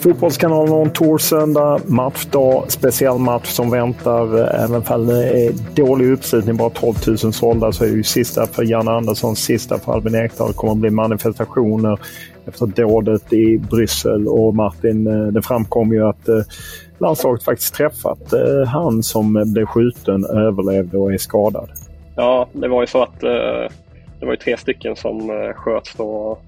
Fotbollskanalen har en tour söndag, matchdag, speciell match som väntar. Eh, även om det är dålig uppslutning, bara 12 000 sålda, så är det ju sista för Janne Andersson, sista för Albin Ekdal. Det kommer att bli manifestationer efter dådet i Bryssel. Och Martin, eh, det framkom ju att eh, landslaget faktiskt träffat han som blev skjuten, överlevde och är skadad. Ja, det var ju så att det var ju tre stycken som sköts då.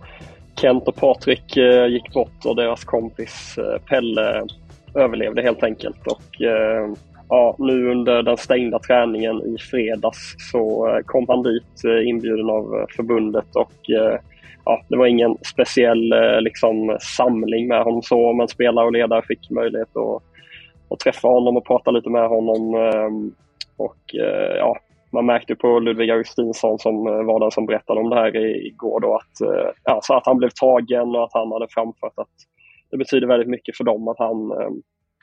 Kent och Patrik eh, gick bort och deras kompis eh, Pelle överlevde helt enkelt. Och eh, ja, nu under den stängda träningen i fredags så kom han dit inbjuden av förbundet och ja, det var ingen speciell liksom, samling med honom så, men spelare och ledare fick möjlighet att, att träffa honom och prata lite med honom. Och ja, man märkte på Ludvig Augustinsson som eh, var den som berättade om det här igår då att, eh, ja, så att han blev tagen och att han hade framfört att det betyder väldigt mycket för dem att han eh,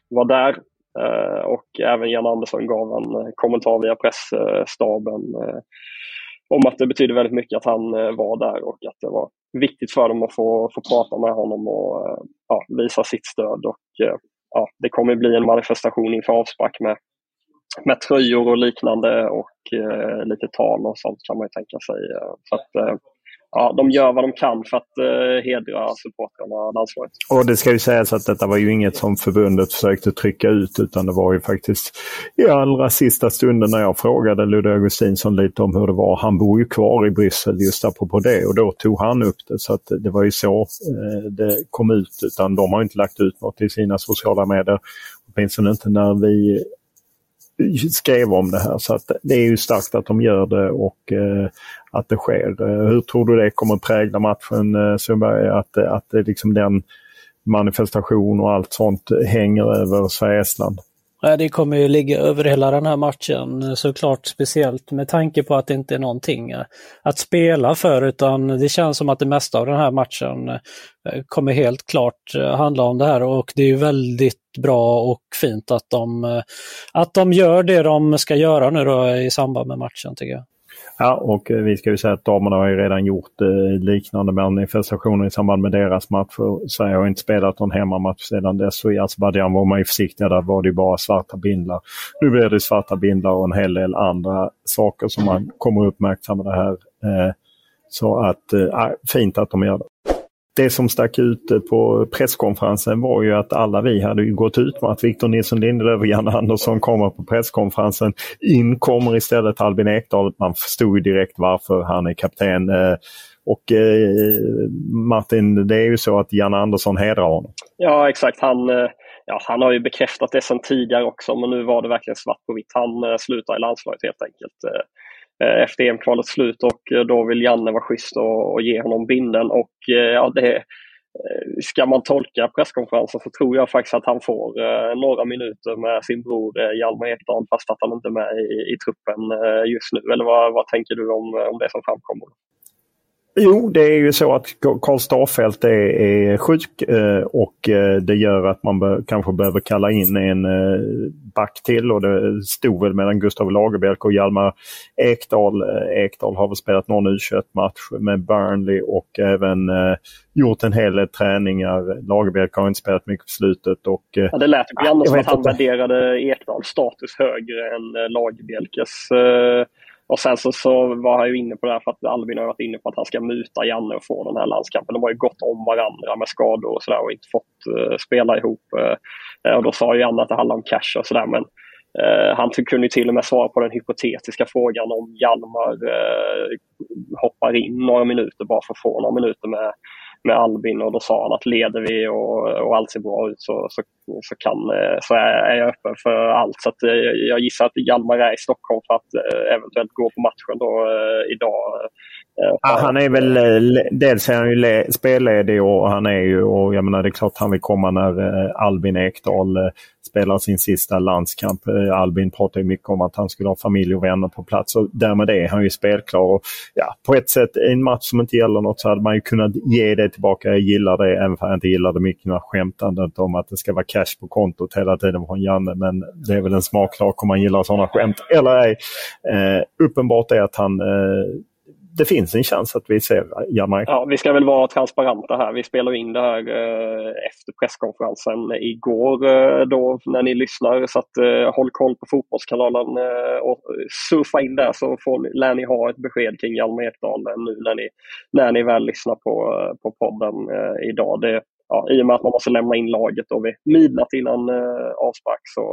var där. Och även Jan Andersson gav en kommentar via pressstaben om att det betyder väldigt mycket att han var där och att det var viktigt för dem att få, få prata med honom och ja, visa sitt stöd. Och, ja, det kommer bli en manifestation inför avspark med, med tröjor och liknande och eh, lite tal och sånt kan man ju tänka sig. Så att, eh, ja, de gör vad de kan för att eh, hedra supportrarna landslaget. Och det ska ju sägas att detta var ju inget som förbundet försökte trycka ut utan det var ju faktiskt i allra sista stunden när jag frågade Ludde Augustinsson lite om hur det var. Han bor ju kvar i Bryssel just apropå det och då tog han upp det så att det var ju så eh, det kom ut utan de har inte lagt ut något i sina sociala medier. Åtminstone inte när vi skrev om det här. Så att det är ju starkt att de gör det och eh, att det sker. Eh, hur tror du det kommer prägla matchen eh, Sundberg? Att, att det liksom den manifestation och allt sånt hänger över Sverige-Estland? Det kommer ju ligga över hela den här matchen eh, såklart, speciellt med tanke på att det inte är någonting eh, att spela för utan det känns som att det mesta av den här matchen eh, kommer helt klart handla om det här och det är väldigt bra och fint att de, att de gör det de ska göra nu då i samband med matchen tycker jag. Ja, och eh, vi ska ju säga att damerna har ju redan gjort eh, liknande manifestationer i samband med deras matcher. Sverige har inte spelat någon hemmamatch sedan dess och i Azerbajdzjan var man ju försiktiga. Där var det bara svarta bindlar. Nu blir det svarta bindlar och en hel del andra saker som man kommer uppmärksamma det här. Eh, så att, eh, fint att de gör det det som stack ut på presskonferensen var ju att alla vi hade gått ut med att Victor Nilsson Lindelöf och Janne Andersson kommer på presskonferensen. In kommer istället Albin Ekdal. Man förstod ju direkt varför han är kapten. Eh, och eh, Martin, det är ju så att Janne Andersson hedrar honom. Ja exakt. Han, eh, ja, han har ju bekräftat det sedan tidigare också men nu var det verkligen svart på vitt. Han slutar i landslaget helt enkelt. Eh, efter EM-kvalets slut och eh, då vill Janne vara schysst och, och ge honom binden och eh, ja, det Ska man tolka presskonferensen så tror jag faktiskt att han får några minuter med sin bror Hjalmar Ekdal fast att han inte är med i, i truppen just nu. Eller vad, vad tänker du om, om det som framkommer? Jo, det är ju så att Karl Starfelt är, är sjuk eh, och eh, det gör att man be kanske behöver kalla in en eh, back till och det stod väl mellan Gustav Lagerbielke och Hjalmar Ekdal. Ekdal har väl spelat någon u match med Burnley och även gjort en hel del träningar. Lagerbielke har inte spelat mycket på slutet. Och, ja, det lät på Janne som att han värderade Ekdals status högre än Lagerbielkes och sen så, så var han ju inne på det här för att Albin har varit inne på att han ska muta Janne och få den här landskampen. De har ju gått om varandra med skador och sådär och inte fått uh, spela ihop. Uh, och då sa ju Janne att det handlar om cash och sådär men uh, han kunde ju till och med svara på den hypotetiska frågan om Hjalmar hoppar in några minuter bara för att få några minuter med med Albin och då sa han att leder vi och, och allt ser bra ut så, så, Eh, så, kan, så är jag öppen för allt. Så att, eh, jag gissar att Hjalmar är i Stockholm för att eh, eventuellt gå på matchen då idag. Ja, han är väl, dels är han ju spelledig och han är ju, och jag menar det är klart han vill komma när Albin Ekdal spelar sin sista landskamp. Albin pratar ju mycket om att han skulle ha familj och vänner på plats och därmed är han ju spelklar. Och, ja, på ett sätt, en match som inte gäller något så hade man ju kunnat ge det tillbaka. Jag gillar det, även om jag inte gillar det mycket med skämtandet om att det ska vara cash på kontot hela tiden från Janne. Men det är väl en smaksak om man gillar sådana skämt eller ej. Eh, uppenbart är att han eh, det finns en chans att vi ser Jamaica. Ja, vi ska väl vara transparenta här. Vi spelar in det här eh, efter presskonferensen igår eh, då när ni lyssnar. Så att, eh, håll koll på Fotbollskanalen eh, och surfa in där så får, lär ni ha ett besked kring Hjalmar Ekdal nu när ni, när ni väl lyssnar på, eh, på podden eh, idag. Det, ja, I och med att man måste lämna in laget då vid midnatt innan avspark så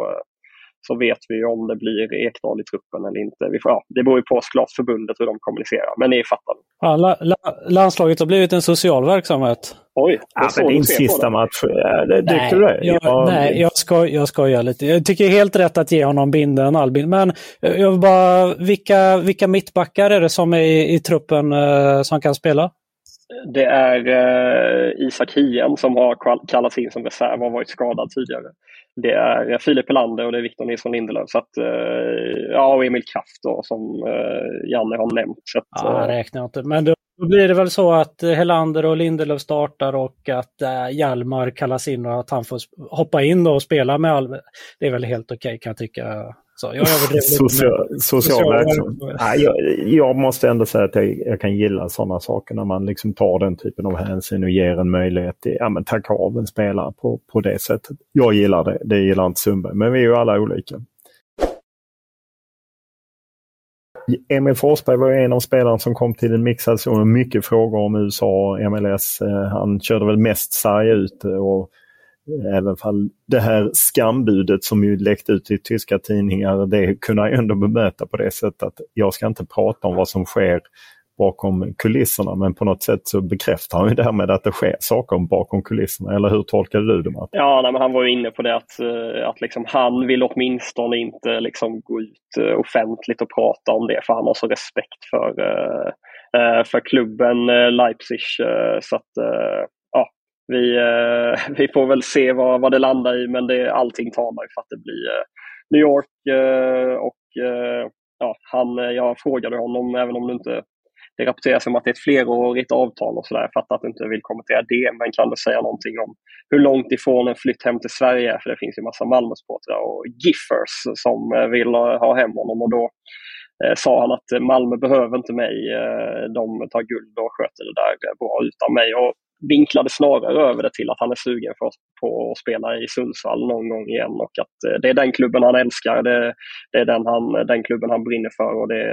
så vet vi om det blir Ekdal i truppen eller inte. Vi får, ja, det beror ju på såklart förbundet hur de kommunicerar, men ni fattar. Ja, la, la, landslaget har blivit en social verksamhet. Oj, ja, men din sista match, det, nej, du det? Jag, ja, nej, jag, ska, jag skojar lite. Jag tycker helt rätt att ge honom binden, Albin. Men jag vill bara, vilka, vilka mittbackar är det som är i, i truppen uh, som kan spela? Det är uh, Isak Hien som har kallats in som reserv och varit skadad tidigare det är Filip Helander och det är Victor Nilsson Lindelöf. Så att, eh, ja, och Emil Kraft då, som eh, Janne har nämnt. Så att, ja, jag räknar inte. Men då blir det väl så att Helander och Lindelöf startar och att äh, Hjalmar kallas in och att han får hoppa in och spela med all... Det är väl helt okej okay, kan jag tycka. Så jag social, social verksamhet. Ja, jag, jag, måste ändå säga att jag, jag, kan gilla sådana saker när man liksom tar den typen av hänsyn och ger en möjlighet till ja, men tacka av en spelare på, på det sättet. Jag gillar det, det gillar inte Sundberg, men vi är ju alla olika. Emil Forsberg var en av spelarna som kom till den mixade zonen. Mycket frågor om USA och MLS. Eh, han körde väl mest sarg ut och Även fall det här skambudet som ju läckte ut i tyska tidningar, det kunde jag ändå bemöta på det sättet att jag ska inte prata om vad som sker bakom kulisserna men på något sätt så bekräftar han ju därmed att det sker saker bakom kulisserna. Eller hur tolkade du det Martin? Ja, nej, men han var ju inne på det att, eh, att liksom, han vill åtminstone inte liksom, gå ut eh, offentligt och prata om det för han har så respekt för, eh, för klubben Leipzig. Så att, vi, eh, vi får väl se vad, vad det landar i men det, allting talar ju för att det blir eh, New York eh, och eh, ja, han, eh, jag frågade honom, även om det inte det rapporteras om att det är ett flerårigt avtal och sådär. Jag fattar att du inte vill kommentera det, men kan du säga någonting om hur långt ifrån en flytt hem till Sverige är? För det finns ju massa Malmösupportrar och Giffers som eh, vill ha hem honom och då eh, sa han att Malmö behöver inte mig. De tar guld och sköter det där bra utan mig. Och vinklade snarare över det till att han är sugen för, på att spela i Sundsvall någon gång igen och att eh, det är den klubben han älskar. Det, det är den, han, den klubben han brinner för och det,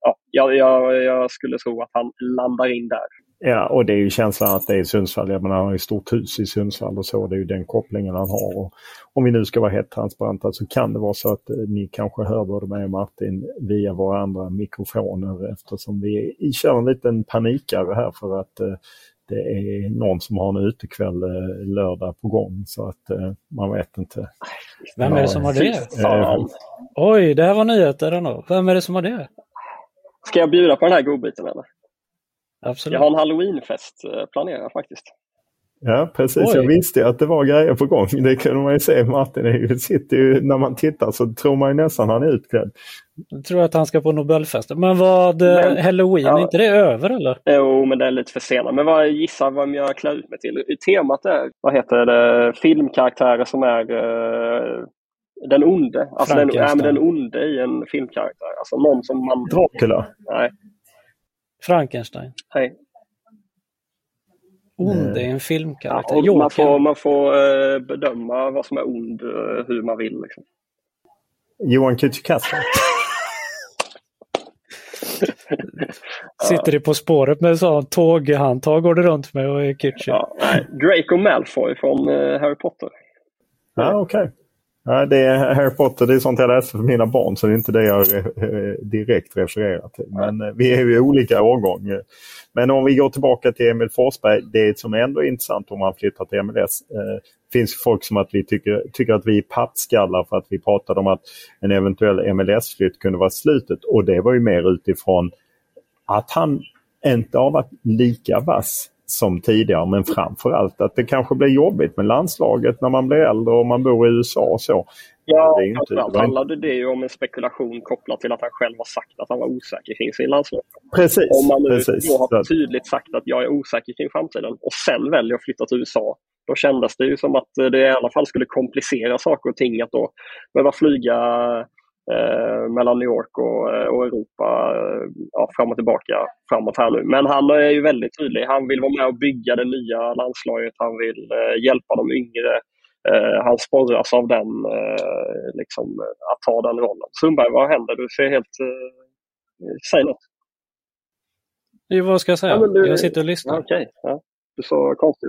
ja, jag, jag, jag skulle tro att han landar in där. Ja, och det är ju känslan att det är Sundsvall. Jag menar, han har ju stort hus i Sundsvall och så. Det är ju den kopplingen han har. Och om vi nu ska vara helt transparenta så kan det vara så att eh, ni kanske hör både mig och Martin via våra andra mikrofoner eftersom vi kör en liten panikare här för att eh, det är någon som har en utekväll eh, lördag på gång så att eh, man vet inte. Vem är det som har det? Oj, det här var nyheter ändå. Vem är det som har det? Ska jag bjuda på den här godbiten eller? Absolut. Jag har en halloweenfest eh, planerad faktiskt. Ja, precis. Oj. Jag visste ju att det var grejer på gång. Det kunde man ju se. Martin sitter ju, när man tittar så tror man ju nästan han är utklädd. Jag tror att han ska på Nobelfesten. Men vad, eh, men, Halloween, ja. är inte det över eller? Jo, men det är lite för sent. Men vad, gissa vad jag klär ut mig till. Temat är, vad heter det, filmkaraktärer som är uh, den onde. Alltså den, ja, den onde i en filmkaraktär. Alltså någon som man... Dracula? Nej. Frankenstein? Nej. Ond är en filmkaraktär. Ja, man får, man får uh, bedöma vad som är ond uh, hur man vill. Liksom. Johan Kücükasper. Sitter du På spåret med sån tåghandtag går du runt med och är kitschy. Ja, Draco Malfoy från uh, Harry Potter. Ja, okej. Okay. Ja, det är Harry Potter, det är sånt jag läser för mina barn så det är inte det jag direkt refererar till. Men eh, vi är ju i olika årgång. Men om vi går tillbaka till Emil Forsberg, det som ändå är intressant om man flyttar till MLS. Eh, finns folk som att vi tycker, tycker att vi är pattskallar för att vi pratade om att en eventuell MLS-flytt kunde vara slutet. Och det var ju mer utifrån att han inte har varit lika vass som tidigare men framförallt att det kanske blir jobbigt med landslaget när man blir äldre och man bor i USA och så. Ja, det framförallt handlade det ju om en spekulation kopplat till att han själv har sagt att han var osäker kring sin landslag. Precis. Om man nu precis. då har tydligt sagt att jag är osäker kring framtiden och sen väljer att flytta till USA. Då kändes det ju som att det i alla fall skulle komplicera saker och ting att då behöva flyga eh, mellan New York och, eh, och Europa eh, ja, fram och tillbaka framåt här nu. Men han är ju väldigt tydlig. Han vill vara med och bygga det nya landslaget. Han vill eh, hjälpa de yngre. Han sporras av den, liksom, att ta den rollen. Sundberg, vad händer? Du ser helt... säg något. Vad ska jag säga? Ja, du, jag sitter och lyssnar. Okej, okay, ja. du så konstig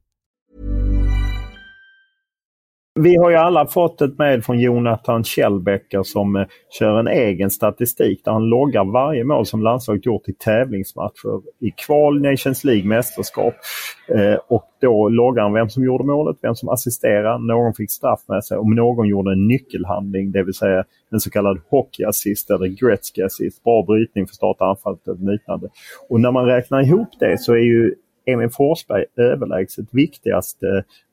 Vi har ju alla fått ett mejl från Jonathan Kjellbecker som eh, kör en egen statistik där han loggar varje mål som landslaget gjort i tävlingsmatcher. I kval, Nations League, mästerskap. Eh, och då loggar han vem som gjorde målet, vem som assisterade, någon fick straff med sig, om någon gjorde en nyckelhandling, det vill säga en så kallad hockeyassist eller Gretzky assist. Bra brytning för att starta anfallet och liknande. Och när man räknar ihop det så är ju Emil Forsberg överlägset viktigast.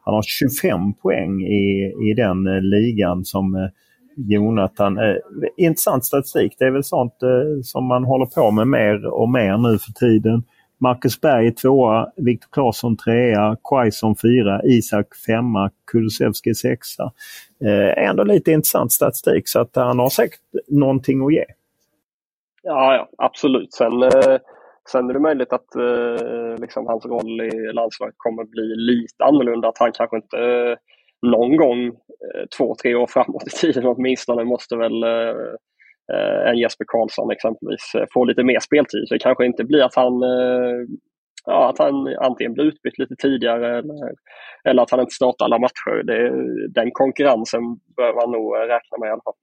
Han har 25 poäng i, i den eh, ligan som eh, Jonathan. Eh, intressant statistik. Det är väl sånt som man håller på med mer och mer nu för tiden. Marcus Berg tvåa, Viktor Claesson trea, Quaison fyra, Isak femma, Kulusevski sexa. Eh, ändå lite intressant statistik så att han har säkert någonting att ge. Ja, ja absolut. Sen eh Sen är det möjligt att eh, liksom hans roll i landslaget kommer bli lite annorlunda. Att han kanske inte eh, någon gång eh, två, tre år framåt i tiden åtminstone måste väl eh, eh en Jesper Karlsson exempelvis eh, få lite mer speltid. Så det kanske inte blir att han eh, ja, att han antingen blir utbytt lite tidigare eller, eller att han inte startar alla matcher. Det, den konkurrensen bör man nog räkna med i alla fall.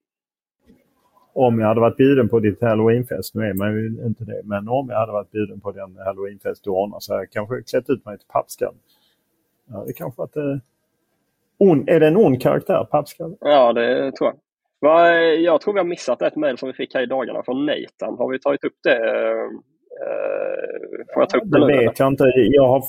Om jag hade varit bjuden på ditt halloweenfest, nu är man ju inte det, men om jag hade varit bjuden på den halloweenfest du ordnar så hade jag kanske klätt ut mig till pappskalle. Ja, det kanske att Eh, on, är det en ond karaktär, pappskalle? Ja, det tror jag. Jag tror vi har missat ett mejl som vi fick här i dagarna från Nathan. Har vi tagit upp det? Får jag ta upp det, det vet jag inte. Jag, har,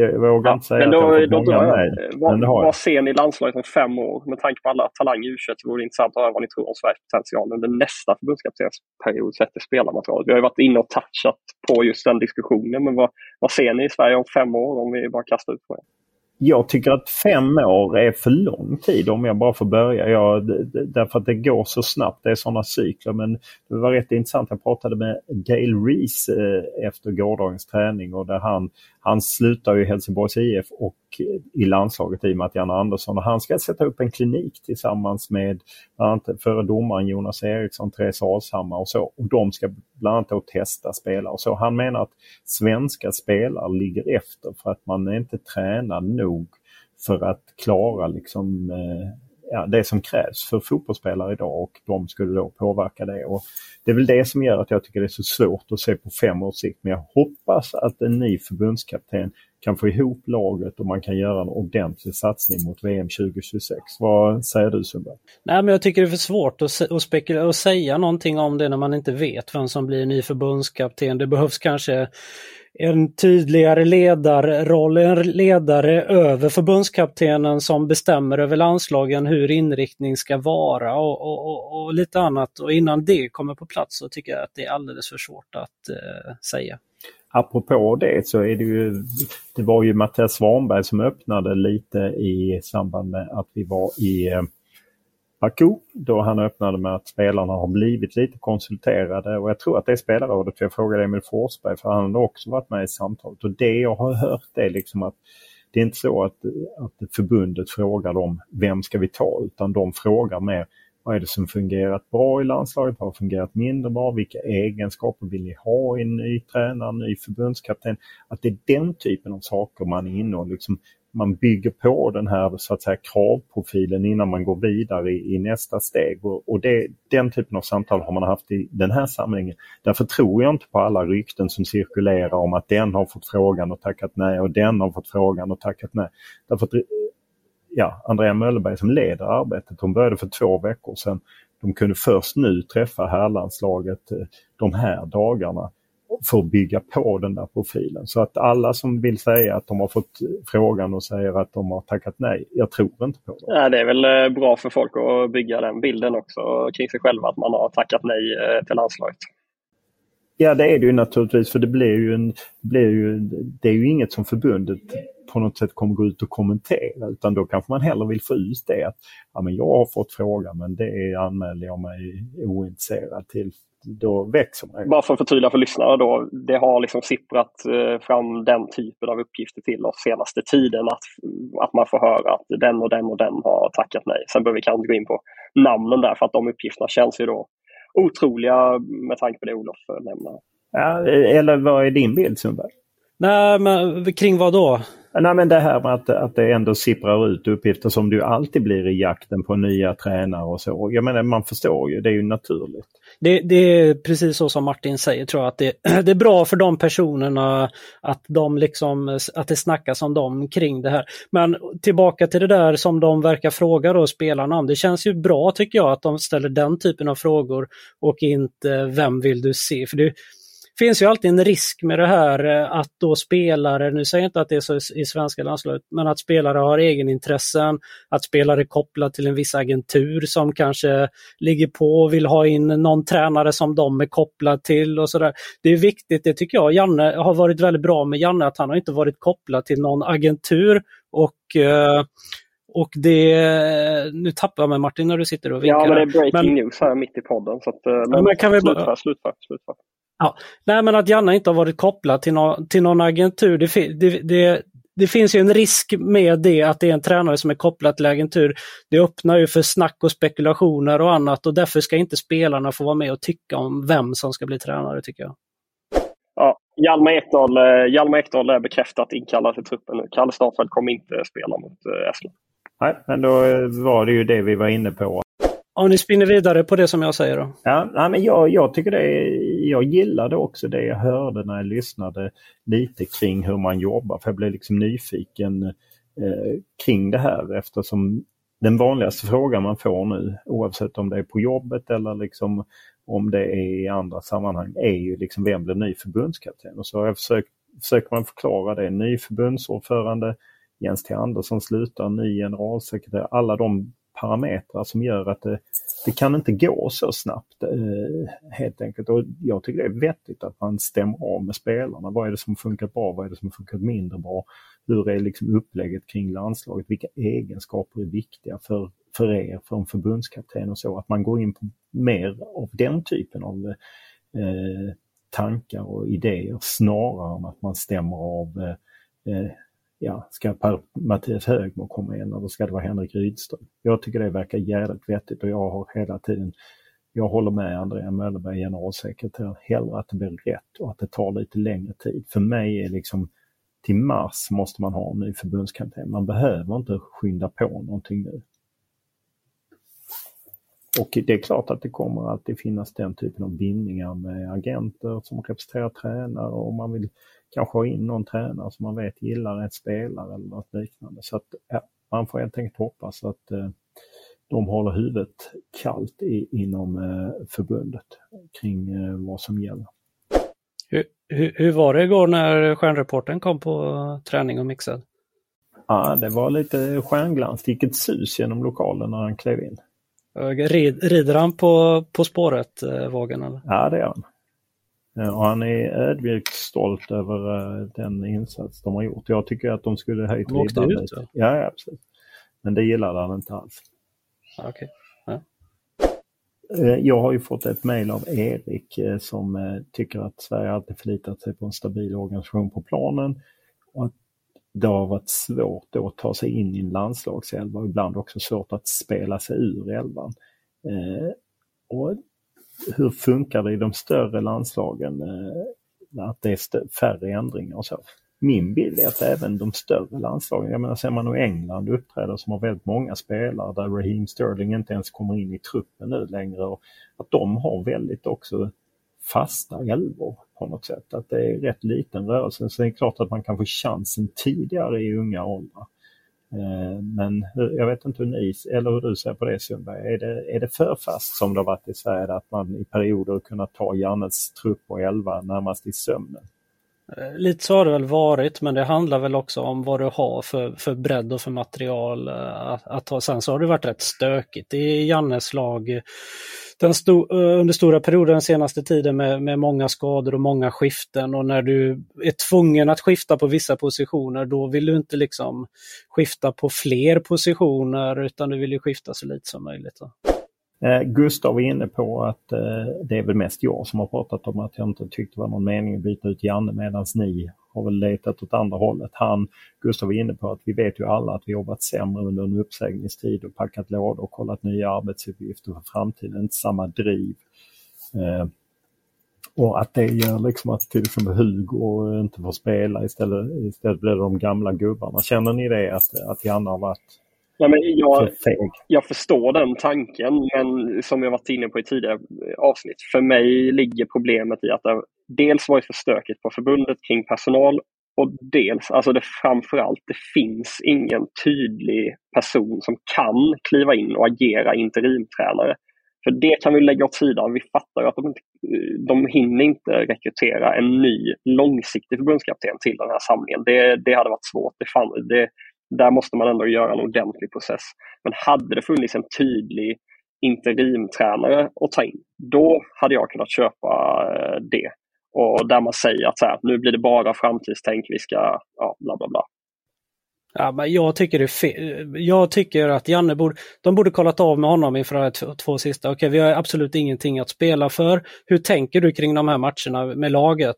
jag vågar ja, inte säga men då, att jag har fått många mejl. Vad, vad ser ni landslaget om fem år? Med tanke på alla talanger i u så vore det intressant att höra vad ni tror om Sveriges potential under nästa förbundskaptensperiod sett till spelarmaterialet. Vi har ju varit inne och touchat på just den diskussionen. Men vad, vad ser ni i Sverige om fem år om vi bara kastar ut på det? Jag tycker att fem år är för lång tid om jag bara får börja. Jag, därför att det går så snabbt. Det är sådana cykler. Men det var rätt intressant. Jag pratade med Gail Reese eh, efter gårdagens träning och där han, han slutar i Helsingborgs IF och i landslaget i och med att Janne Andersson och han ska sätta upp en klinik tillsammans med bland annat före domaren Jonas Eriksson, Therese Alshammar och så. Och de ska bland annat då testa spelare och så. Han menar att svenska spelare ligger efter för att man är inte tränad nog för att klara liksom eh, ja, det som krävs för fotbollsspelare idag och de skulle då påverka det. Och det är väl det som gör att jag tycker det är så svårt att se på fem års sikt. Men jag hoppas att en ny förbundskapten kan få ihop laget och man kan göra en ordentlig satsning mot VM 2026. Vad säger du Sundberg? Nej, men jag tycker det är för svårt att, att, spekulera och säga någonting om det när man inte vet vem som blir ny förbundskapten. Det behövs kanske en tydligare ledarroll, en ledare över förbundskaptenen som bestämmer över landslagen hur inriktning ska vara och, och, och, och lite annat. Och innan det kommer på plats så tycker jag att det är alldeles för svårt att eh, säga apropå det så är det ju, det var ju Mattias Svanberg som öppnade lite i samband med att vi var i eh, Baku då han öppnade med att spelarna har blivit lite konsulterade och jag tror att det är spelarrådet, för jag frågade Emil Forsberg för han har också varit med i samtalet och det jag har hört är liksom att det är inte så att, att förbundet frågar dem vem ska vi ta utan de frågar mer vad är det som fungerat bra i landslaget? Vad har fungerat mindre bra? Vilka egenskaper vill ni ha i en ny tränare, ny förbundskapten? Att det är den typen av saker man är inne och liksom, man bygger på den här så att säga, kravprofilen innan man går vidare i, i nästa steg. Och, och det, den typen av samtal har man haft i den här samlingen. Därför tror jag inte på alla rykten som cirkulerar om att den har fått frågan och tackat nej och den har fått frågan och tackat nej. Därför att ja, Andrea Möllerberg som leder arbetet. Hon började för två veckor sedan. De kunde först nu träffa herrlandslaget eh, de här dagarna för att bygga på den där profilen. Så att alla som vill säga att de har fått frågan och säger att de har tackat nej, jag tror inte på det. Ja, det är väl eh, bra för folk att bygga den bilden också kring sig själva, att man har tackat nej eh, till landslaget. Ja, det är det ju naturligtvis för det blir ju, en, blir ju, det är ju inget som förbundet på något sätt kommer gå ut och kommentera utan då kanske man hellre vill få ut det att ja, men jag har fått frågan men det anmäler jag mig ointresserad till. Då växer man. Bara för att förtydliga för lyssnarna då. Det har liksom sipprat eh, fram den typen av uppgifter till oss senaste tiden att, att man får höra att den och den och den har tackat nej. Sen behöver vi kanske inte gå in på namnen där för att de uppgifterna känns ju då otroliga med tanke på det Olof nämner. Ja, eller vad är din bild Sundberg? Nej, men kring vad då? Nej, men det här med att, att det ändå sipprar ut uppgifter som du alltid blir i jakten på nya tränare och så. Jag menar, man förstår ju, det är ju naturligt. Det, det är precis så som Martin säger, tror jag, att det, det, är bra för de personerna att, de liksom, att det snackas om dem kring det här. Men tillbaka till det där som de verkar fråga då, spelarna om. Det känns ju bra tycker jag att de ställer den typen av frågor och inte vem vill du se? För det, finns ju alltid en risk med det här eh, att då spelare, nu säger jag inte att det är så i svenska landslaget, men att spelare har egenintressen, att spelare är kopplade till en viss agentur som kanske ligger på och vill ha in någon tränare som de är kopplad till och sådär. Det är viktigt, det tycker jag Janne har varit väldigt bra med Janne, att han har inte varit kopplad till någon agentur och eh, och det, nu tappar jag mig Martin när du sitter och vinkar. Ja, men det är breaking men, news här mitt i podden. Så att, eh, men, men kan vi slutför, slutför, slutför. Ja. Nej men att Janna inte har varit kopplad till, no till någon agentur, det, det, det, det, finns ju en risk med det att det är en tränare som är kopplad till agentur. Det öppnar ju för snack och spekulationer och annat och därför ska inte spelarna få vara med och tycka om vem som ska bli tränare tycker jag. Ja, Hjalmar Ekdal, eh, Hjalmar Ekdal är bekräftat inkallad till truppen nu. Kalle Starfelt kommer inte spela mot Eslöv. Nej, men då var det ju det vi var inne på. Om ni spinner vidare på det som jag säger då? Ja, nej, men jag, jag tycker det, jag gillade också det jag hörde när jag lyssnade lite kring hur man jobbar. För jag blev liksom nyfiken eh, kring det här eftersom den vanligaste frågan man får nu, oavsett om det är på jobbet eller liksom om det är i andra sammanhang, är ju liksom vem blir ny förbundskapten? Och så har jag försökt, försöker man förklara det. Ny förbundsordförande, Jens T Andersson slutar, ny generalsekreterare, alla de parametrar som gör att det, det kan inte gå så snabbt eh, helt enkelt. Och jag tycker det är vettigt att man stämmer av med spelarna. Vad är det som funkat bra? Vad är det som funkat mindre bra? Hur är liksom upplägget kring landslaget? Vilka egenskaper är viktiga för, för er, för en förbundskapten och så? Att man går in på mer av den typen av eh, tankar och idéer snarare än att man stämmer av eh, eh ja, ska per Mattias Högmo komma in eller ska det vara Henrik Rydström? Jag tycker det verkar jävligt vettigt och jag har hela tiden, jag håller med Andrea Möllerberg, generalsekreterare, hellre att det blir rätt och att det tar lite längre tid. För mig är liksom till mars måste man ha en ny förbundskapten. Man behöver inte skynda på någonting nu. Och det är klart att det kommer alltid finnas den typen av bindningar med agenter som representerar tränare och man vill kanske ha in någon tränare som man vet gillar ett spelare eller något liknande. Så att ja, man får helt enkelt hoppas att eh, de håller huvudet kallt i, inom eh, förbundet kring eh, vad som gäller. Hur, hur, hur, var det igår när stjärnreporten kom på träning och mixad? Ja, det var lite stjärnglans. Det gick ett sus genom lokalen när han klev in. Rid, rider han på På spåret, eh, Vågen? Eller? Ja, det gör han. Eh, och han är ödmjukt stolt över uh, den insats de har gjort. Jag tycker att de skulle höjt ribban lite. Ja, ja, absolut. Men det gillade han inte alls. Okay. Ja. Uh, jag har ju fått ett mejl av Erik som tycker att Sverige alltid förlitat sig på en stabil organisation på planen. Och att det har varit svårt att ta sig in i en landslagselva och ibland också svårt att spela sig ur elvan. och hur funkar det i de större landslagen? Eh, att det är färre ändringar och så. Min bild är att även de större landslagen, jag menar ser man nu England uppträder som har väldigt många spelare där Raheem Sterling inte ens kommer in i truppen nu längre och att de har väldigt också fasta elvor på något sätt. Att det är rätt liten rörelse. Så det är klart att man kan få chansen tidigare i unga åldrar. Eh, men jag vet inte hur ni, eller hur du ser på det Sundberg. Är det, är det för fast som det har varit i Sverige att man i perioder kunnat ta Jannes trupp och elva närmast i sömnen? Eh, lite så har det väl varit men det handlar väl också om vad du har för, för bredd och för material eh, att, att ha. Sen så har det varit rätt stökigt i Jannes lag den sto, eh, under stora perioder den senaste tiden med, med många skador och många skiften och när du är tvungen att skifta på vissa positioner då vill du inte liksom skifta på fler positioner utan du vill ju skifta så lite som möjligt. Då. Eh, Gustav var inne på att eh, det är väl mest jag som har pratat om att jag inte tyckte det var någon mening att byta ut Janne medan ni har väl letat åt andra hållet. Han, Gustav var inne på att vi vet ju alla att vi jobbat sämre under en uppsägningstid och packat lådor och kollat nya arbetsuppgifter för framtiden. Inte samma driv. Eh, och att det gör liksom att till exempel Hugo inte får spela istället, istället blir det de gamla gubbarna. Känner ni det att, att Janne har varit Nej, men jag, jag förstår den tanken, men som jag varit inne på i tidigare avsnitt, för mig ligger problemet i att det dels varit för stökigt på förbundet kring personal och dels, alltså det framförallt, det finns ingen tydlig person som kan kliva in och agera interimtränare. För det kan vi lägga åt sidan. Vi fattar att de, inte, de hinner inte rekrytera en ny långsiktig förbundskapten till den här samlingen. Det, det hade varit svårt. Det, fann, det, där måste man ändå göra en ordentlig process. Men hade det funnits en tydlig interimtränare att ta in, då hade jag kunnat köpa eh, det. Och där man säger att så här, nu blir det bara framtidstänk, vi ska ja, bla bla bla. Ja, men jag tycker det. Jag tycker att Janne borde, de borde kollat av med honom inför de här två sista. Okej, vi har absolut ingenting att spela för. Hur tänker du kring de här matcherna med laget?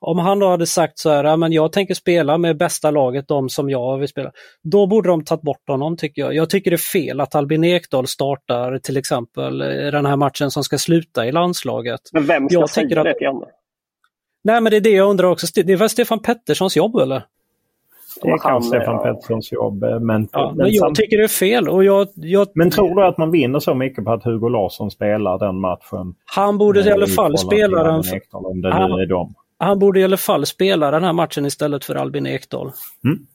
Om han då hade sagt så här, ja, men jag tänker spela med bästa laget, de som jag vill spela. Då borde de tagit bort honom tycker jag. Jag tycker det är fel att Albin Ekdal startar till exempel den här matchen som ska sluta i landslaget. Men vem ska jag säga det till Janne? Nej, men det är det jag undrar också. Det är väl Stefan Petterssons jobb eller? Det är kanske Stefan Petterssons jobb. Eh, men, ja, men, men jag tycker det är fel. Och jag, jag... Men tror du att man vinner så mycket på att Hugo Larsson spelar den matchen? Han borde i alla fall spela den. Om det han, nu är dem. han borde i alla fall spela den här matchen istället för Albin Ekdal. Mm.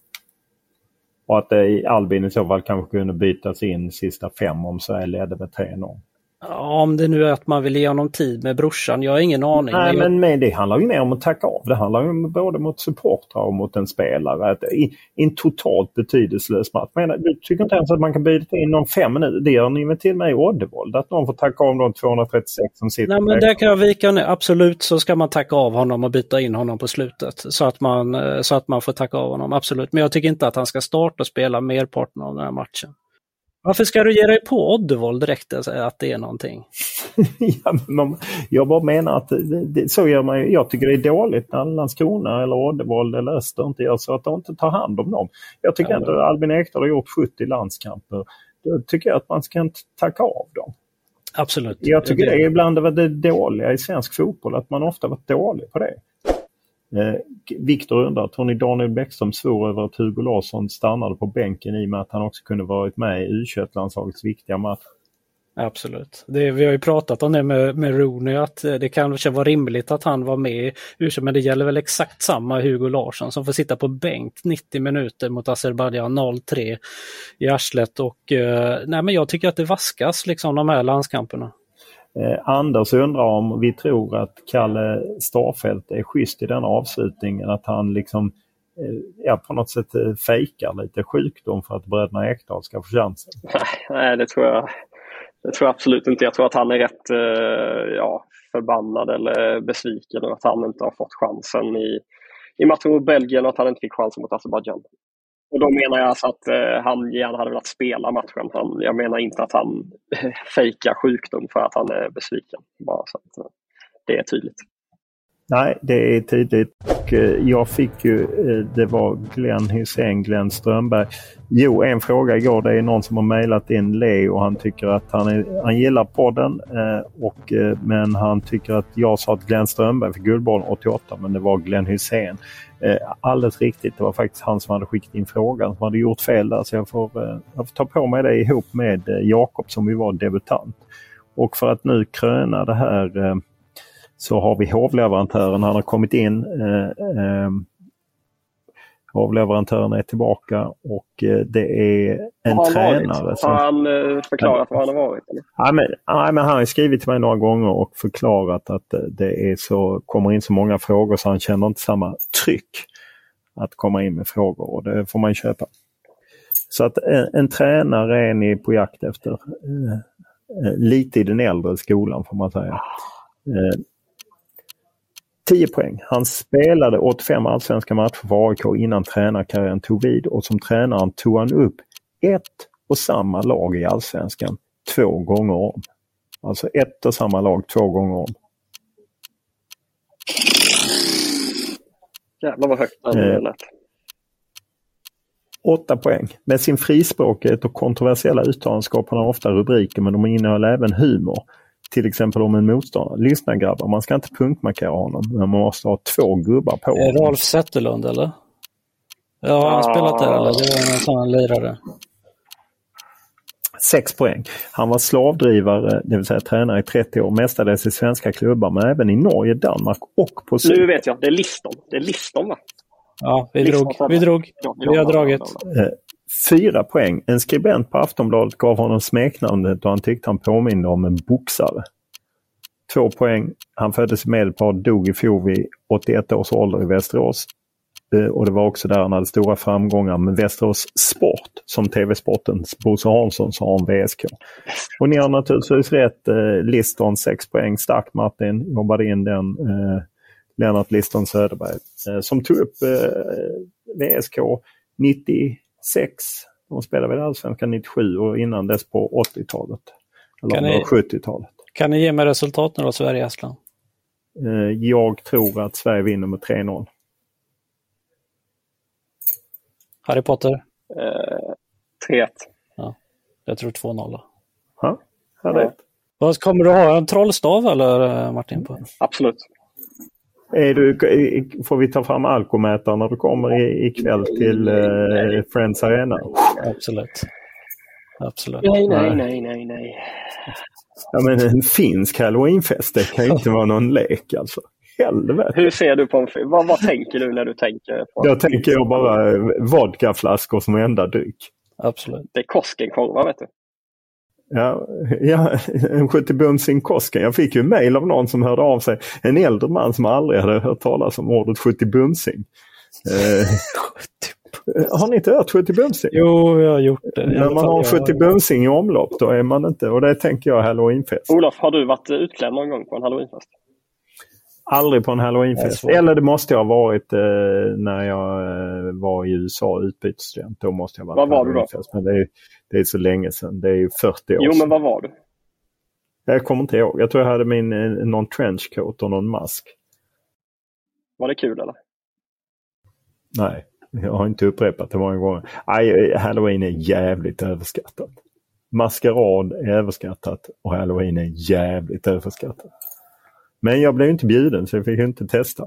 Och att Albin i så fall kanske kunde bytas in sista fem om Sverige ledde med 3-0. Ja, om det nu är att man vill ge honom tid med brorsan. Jag har ingen aning. Nej, men, jag... men det handlar ju mer om att tacka av. Det handlar ju både mot supportrar och mot en spelare. Att i, I en totalt betydelselös match. Men, du tycker inte ens att man kan byta in någon fem minuter? Det gör ni väl till mig i Oddevold? Att någon får tacka av de 236 som sitter Nej, men där kan jag vika ner. Absolut så ska man tacka av honom och byta in honom på slutet. Så att man, eh, så att man får tacka av honom. Absolut. Men jag tycker inte att han ska starta och spela merparten av den här matchen. Varför ska du ge dig på Oddevold direkt säga att det är någonting? ja, men jag bara menar att det, så gör man Jag tycker det är dåligt när Landskrona eller Oddevold eller Öster inte gör så att de inte tar hand om dem. Jag tycker ja, ändå att Albin Ekdal har gjort 70 landskamper. Då tycker jag att man ska inte tacka av dem. Absolut. Jag tycker det är ibland det, det dåliga i svensk fotboll, att man ofta varit dålig på det. Eh, Viktor undrar, tror ni Daniel Bäckström svor över att Hugo Larsson stannade på bänken i och med att han också kunde varit med i U21-landslagets viktiga match? Absolut. Det, vi har ju pratat om det med, med Rooney, att eh, det kanske var rimligt att han var med i u men det gäller väl exakt samma Hugo Larsson som får sitta på bänk 90 minuter mot Azerbajdzjan 0-3 i arslet och eh, nej men jag tycker att det vaskas liksom de här landskamperna. Eh, Anders undrar om vi tror att Kalle Starfelt är schysst i denna avslutningen, att han liksom eh, ja, på något sätt eh, fejkar lite sjukdom för att bröderna Ekdal ska få chansen. Nej, det tror jag, det tror jag absolut inte. Jag tror att han är rätt eh, ja, förbannad eller besviken över att han inte har fått chansen i, i matchen mot Belgien och att han inte fick chansen mot Azerbajdzjan. Och då menar jag alltså att eh, han gärna hade velat spela matchen. Han, jag menar inte att han fejkar sjukdom för att han är besviken. Bara så att eh, det är tydligt. Nej, det är tydligt. Och, eh, jag fick ju, eh, det var Glenn Hysén, Glenn Strömberg. Jo, en fråga igår. Det är någon som har mejlat in Leo och han tycker att han, är, han gillar podden. Eh, och, eh, men han tycker att jag sa att Glenn Strömberg fick Guldbollen 88 men det var Glenn Hysén. Eh, alldeles riktigt, det var faktiskt han som hade skickat in frågan som hade gjort fel där så jag får, eh, jag får ta på mig det ihop med eh, Jakob som ju var debutant. Och för att nu kröna det här så har vi hovleverantören, han har kommit in. Eh, eh, hovleverantören är tillbaka och eh, det är en har tränare. Som, har han eh, förklarat var han har varit? Ja, men, ja, men han har skrivit till mig några gånger och förklarat att det är så, kommer in så många frågor så han känner inte samma tryck att komma in med frågor och det får man köpa. Så att en, en tränare är ni på jakt efter. Eh, eh, lite i den äldre skolan får man säga. Eh, 10 poäng. Han spelade 85 allsvenska matcher för AIK innan tränarkarriären tog vid och som tränaren tog han upp ett och samma lag i allsvenskan två gånger om. Alltså ett och samma lag två gånger om. Jävlar vad högt det eh, lät. Åtta poäng. Med sin frispråkighet och kontroversiella uttalanden skapar han ofta rubriker men de innehåller även humor till exempel om en motståndare. Lyssna grabbar, man ska inte punktmarkera honom, men man måste ha två gubbar på honom. Är Rolf Zetterlund eller? Ja, har han spelat där eller? Det var en sån lirare. Sex poäng. Han var slavdrivare, det vill säga tränare i 30 år, mestadels i svenska klubbar men även i Norge, Danmark och på Syd. Nu vet jag, det är Liston. Det är Liston va? Ja, vi drog. Vi drog. Vi har dragit. Fyra poäng. En skribent på Aftonbladet gav honom smeknamnet och han tyckte han påminde om en boxare. Två poäng. Han föddes i Medelpad, dog i fjol vid 81 års ålder i Västerås. Eh, och det var också där han hade stora framgångar med Västerås Sport, som TV-sportens Bosse Hansson sa om VSK. Och ni har naturligtvis rätt. Eh, Liston 6 poäng. Starkt Martin. Jobbade in den. Eh, Lennart Liston Söderberg. Eh, som tog upp eh, VSK 90 de spelade väl Allsvenskan 97 och innan dess på 80-talet. Eller 70-talet. Kan ni ge mig resultat nu då, Sverige-Estland? Eh, jag tror att Sverige vinner med 3-0. Harry Potter? Eh, 3-1. Ja, jag tror 2-0. Ja, ja. Vad Kommer du ha en trollstav eller Martin? På? Absolut. Är du, får vi ta fram alkomätaren när du kommer ikväll till eh, Friends Arena? Absolut. Absolut. Nej, nej, nej, nej, nej. Ja, men en finsk halloweenfest, det kan ju inte vara någon lek alltså. Helvete. Hur ser du på en vad, vad tänker du när du tänker? På Jag tänker jag bara vodkaflaskor som enda dryck. Absolut. Det är Koskenkorvar vet du. Ja, ja en 70 bumsing Kosken. Jag fick ju mail av någon som hörde av sig. En äldre man som aldrig hade hört talas om ordet 70 bumsing. Eh, har ni inte hört 70 bumsing? Jo, jag har gjort det. När man har en jag- 70 bumsing i omlopp då är man inte, och det tänker jag halloweenfest. Olof, har du varit utklädd någon gång på en halloweenfest? Aldrig på en halloweenfest. Eller det måste ha varit eh, när jag eh, var i USA utbytesstudent. Då måste jag ha varit Vad på var du då? Men det är, det är så länge sedan. Det är ju 40 år Jo, sedan. men vad var du? Jag kommer inte ihåg. Jag tror jag hade min, eh, någon trenchcoat och någon mask. Var det kul eller? Nej, jag har inte upprepat det många gånger. Nej, halloween är jävligt överskattat. Maskerad är överskattat och halloween är jävligt överskattat. Men jag blev inte bjuden så jag fick inte testa.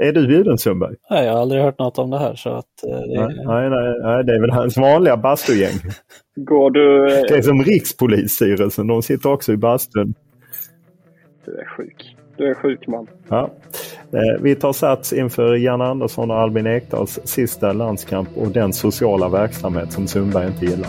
Är du bjuden Sundberg? Nej, jag har aldrig hört något om det här. Så att, eh, det, Nej, nej, nej, nej, det är väl hans vanliga bastugäng. Går du... Det är som Rikspolisstyrelsen, de sitter också i bastun. Du är sjuk. Du är sjuk man. Ja. Eh, Vi tar sats inför Jan Andersson och Albin Ekdals sista landskamp och den sociala verksamhet som Sundberg inte gillar.